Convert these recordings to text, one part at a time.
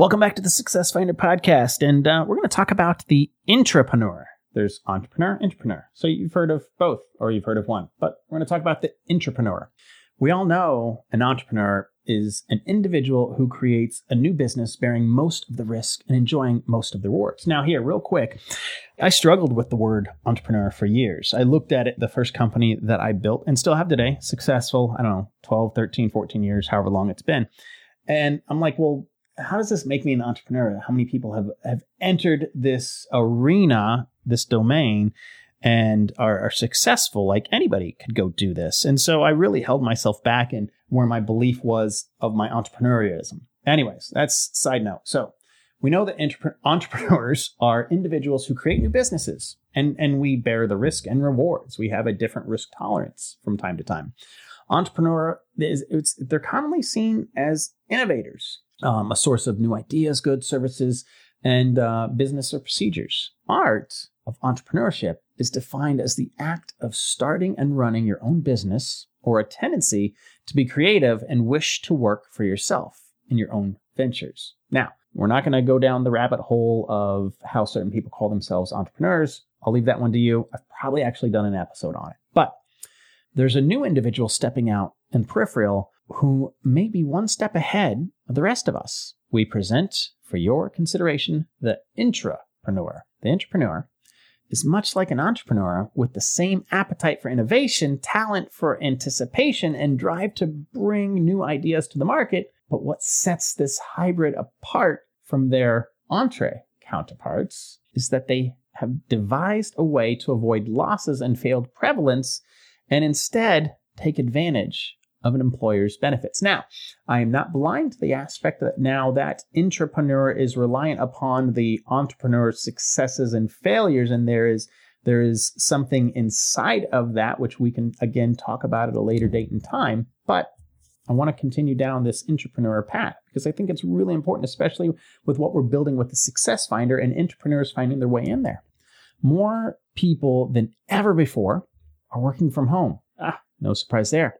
Welcome back to the Success Finder podcast, and uh, we're going to talk about the intrapreneur. There's entrepreneur, entrepreneur. So you've heard of both, or you've heard of one, but we're going to talk about the intrapreneur. We all know an entrepreneur is an individual who creates a new business bearing most of the risk and enjoying most of the rewards. Now, here, real quick, I struggled with the word entrepreneur for years. I looked at it, the first company that I built and still have today, successful, I don't know, 12, 13, 14 years, however long it's been. And I'm like, well, how does this make me an entrepreneur? How many people have, have entered this arena, this domain, and are, are successful? Like anybody could go do this. And so I really held myself back in where my belief was of my entrepreneurialism. Anyways, that's side note. So we know that entrepreneurs are individuals who create new businesses and, and we bear the risk and rewards. We have a different risk tolerance from time to time. Entrepreneur is, they're commonly seen as innovators um, a source of new ideas, goods, services, and uh, business or procedures. Art of entrepreneurship is defined as the act of starting and running your own business or a tendency to be creative and wish to work for yourself in your own ventures. Now, we're not going to go down the rabbit hole of how certain people call themselves entrepreneurs. I'll leave that one to you. I've probably actually done an episode on it. But there's a new individual stepping out in peripheral who may be one step ahead of the rest of us. We present for your consideration the intrapreneur. The intrapreneur is much like an entrepreneur with the same appetite for innovation, talent for anticipation, and drive to bring new ideas to the market. But what sets this hybrid apart from their entre counterparts is that they have devised a way to avoid losses and failed prevalence and instead take advantage of an employer's benefits. Now, I am not blind to the aspect that now that intrapreneur is reliant upon the entrepreneur's successes and failures, and there is there is something inside of that which we can again talk about at a later date and time. But I want to continue down this intrapreneur path because I think it's really important, especially with what we're building with the Success Finder and entrepreneurs finding their way in there. More people than ever before are working from home. Ah, no surprise there.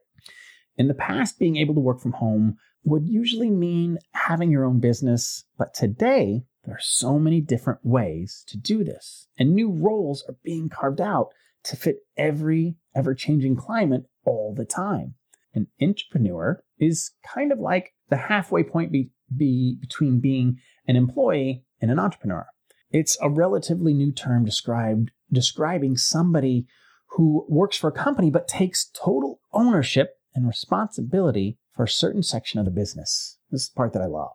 In the past, being able to work from home would usually mean having your own business, but today, there are so many different ways to do this, and new roles are being carved out to fit every ever changing climate all the time. An intrapreneur is kind of like the halfway point be, be between being an employee and an entrepreneur. It's a relatively new term described describing somebody who works for a company but takes total ownership and responsibility for a certain section of the business. This is the part that I love.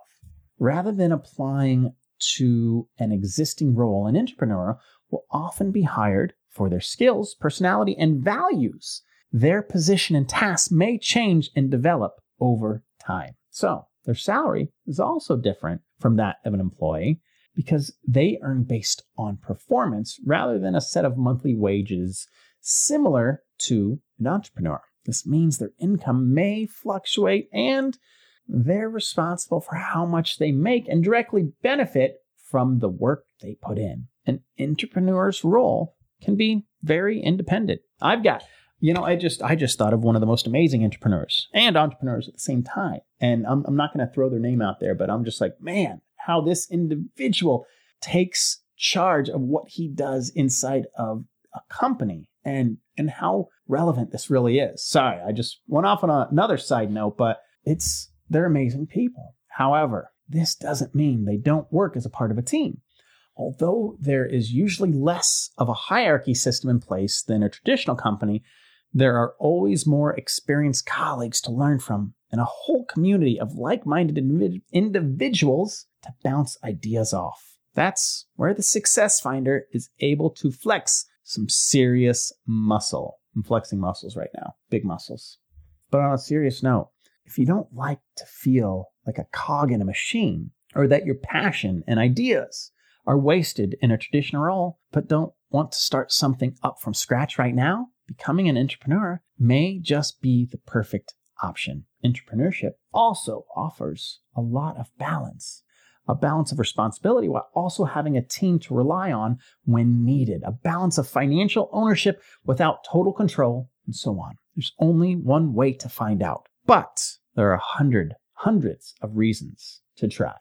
Rather than applying to an existing role, an intrapreneur will often be hired for their skills, personality, and values. Their position and tasks may change and develop over time. So their salary is also different from that of an employee because they earn based on performance rather than a set of monthly wages similar to an entrepreneur. This means their income may fluctuate and they're responsible for how much they make and directly benefit from the work they put in. An intrapreneur's role can be very independent. I've got, you know, I just I just thought of one of the most amazing entrepreneurs and entrepreneurs at the same time. And I'm, I'm not going to throw their name out there, but I'm just like, man, how this individual takes charge of what he does inside of a company and and how relevant this really is. Sorry, I just went off on another side note, but it's they're amazing people. However, this doesn't mean they don't work as a part of a team. Although there is usually less of a hierarchy system in place than a traditional company, there are always more experienced colleagues to learn from and a whole community of like minded individuals to bounce ideas off. That's where the Success Finder is able to flex some serious muscle. I'm flexing muscles right now, big muscles. But on a serious note, if you don't like to feel like a cog in a machine, or that your passion and ideas are wasted in a traditional role, but don't want to start something up from scratch right now, becoming an intrapreneur may just be the perfect option. Intrapreneurship also offers a lot of balance a balance of responsibility while also having a team to rely on when needed, a balance of financial ownership without total control, and so on. There's only one way to find out, but there are a hundred, hundreds of reasons to try.